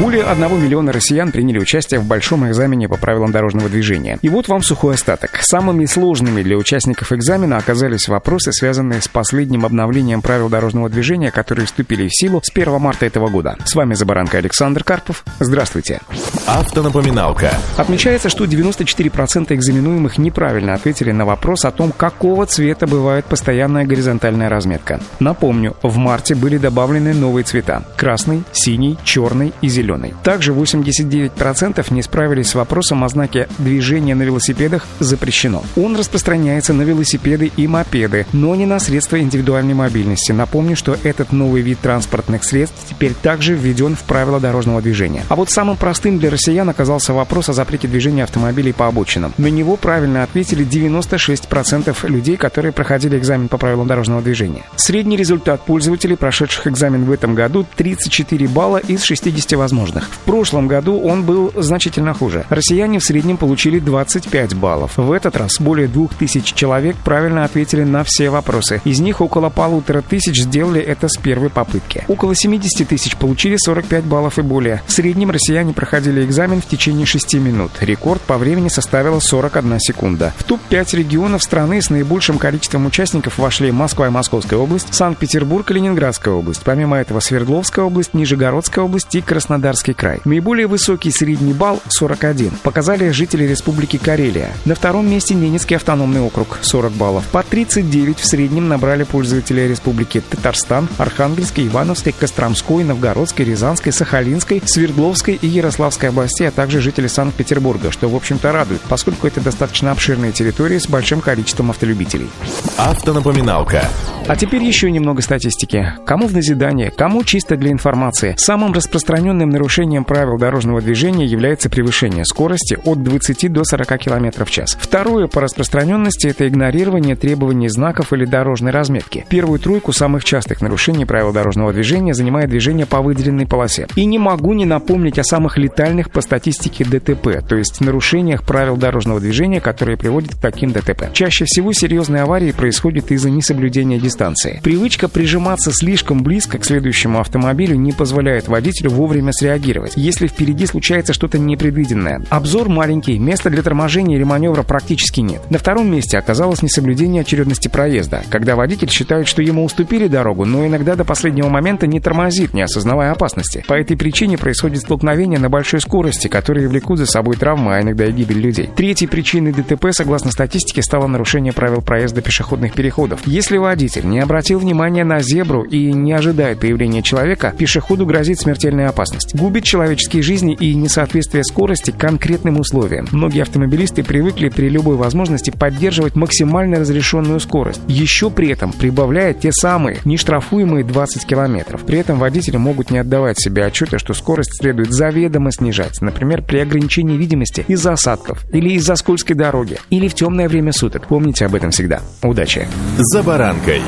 Более 1 миллиона россиян приняли участие в большом экзамене по правилам дорожного движения. И вот вам сухой остаток. Самыми сложными для участников экзамена оказались вопросы, связанные с последним обновлением правил дорожного движения, которые вступили в силу с 1 марта этого года. С вами Забаранка Александр Карпов. Здравствуйте. Автонапоминалка. Отмечается, что 94% экзаменуемых неправильно ответили на вопрос о том, какого цвета бывает постоянная горизонтальная разметка. Напомню, в марте были добавлены новые цвета – красный, синий, черный и зеленый зеленый. Также 89% не справились с вопросом о знаке «Движение на велосипедах запрещено». Он распространяется на велосипеды и мопеды, но не на средства индивидуальной мобильности. Напомню, что этот новый вид транспортных средств теперь также введен в правила дорожного движения. А вот самым простым для россиян оказался вопрос о запрете движения автомобилей по обочинам. На него правильно ответили 96% людей, которые проходили экзамен по правилам дорожного движения. Средний результат пользователей, прошедших экзамен в этом году, 34 балла из 60 возможных возможных. В прошлом году он был значительно хуже. Россияне в среднем получили 25 баллов. В этот раз более 2000 человек правильно ответили на все вопросы. Из них около полутора тысяч сделали это с первой попытки. Около 70 тысяч получили 45 баллов и более. В среднем россияне проходили экзамен в течение 6 минут. Рекорд по времени составила 41 секунда. В топ-5 регионов страны с наибольшим количеством участников вошли Москва и Московская область, Санкт-Петербург и Ленинградская область. Помимо этого Свердловская область, Нижегородская область и Краснодар Краснодарский край. Наиболее высокий средний балл 41 показали жители Республики Карелия. На втором месте Ненецкий автономный округ 40 баллов. По 39 в среднем набрали пользователи Республики Татарстан, Архангельской, Ивановской, Костромской, Новгородской, Рязанской, Сахалинской, Свердловской и Ярославской областей, а также жители Санкт-Петербурга, что, в общем-то, радует, поскольку это достаточно обширные территории с большим количеством автолюбителей. Автонапоминалка. А теперь еще немного статистики. Кому в назидание, кому чисто для информации. Самым распространенным нарушением правил дорожного движения является превышение скорости от 20 до 40 км в час. Второе по распространенности – это игнорирование требований знаков или дорожной разметки. Первую тройку самых частых нарушений правил дорожного движения занимает движение по выделенной полосе. И не могу не напомнить о самых летальных по статистике ДТП, то есть нарушениях правил дорожного движения, которые приводят к таким ДТП. Чаще всего серьезные аварии происходят из-за несоблюдения дистанции. Привычка прижиматься слишком близко к следующему автомобилю не позволяет водителю вовремя среагировать, если впереди случается что-то непредвиденное. Обзор маленький, места для торможения или маневра практически нет. На втором месте оказалось несоблюдение очередности проезда, когда водитель считает, что ему уступили дорогу, но иногда до последнего момента не тормозит, не осознавая опасности. По этой причине происходит столкновение на большой скорости, которые влекут за собой травмы, а иногда и гибель людей. Третьей причиной ДТП, согласно статистике, стало нарушение правил проезда пешеходных переходов. Если водитель не обратил внимания на зебру и не ожидает появления человека, пешеходу грозит смертельная опасность губит человеческие жизни и несоответствие скорости конкретным условиям. Многие автомобилисты привыкли при любой возможности поддерживать максимально разрешенную скорость, еще при этом прибавляя те самые нештрафуемые 20 километров. При этом водители могут не отдавать себе отчета, что скорость следует заведомо снижать, например, при ограничении видимости из-за осадков или из-за скользкой дороги, или в темное время суток. Помните об этом всегда. Удачи! «За баранкой»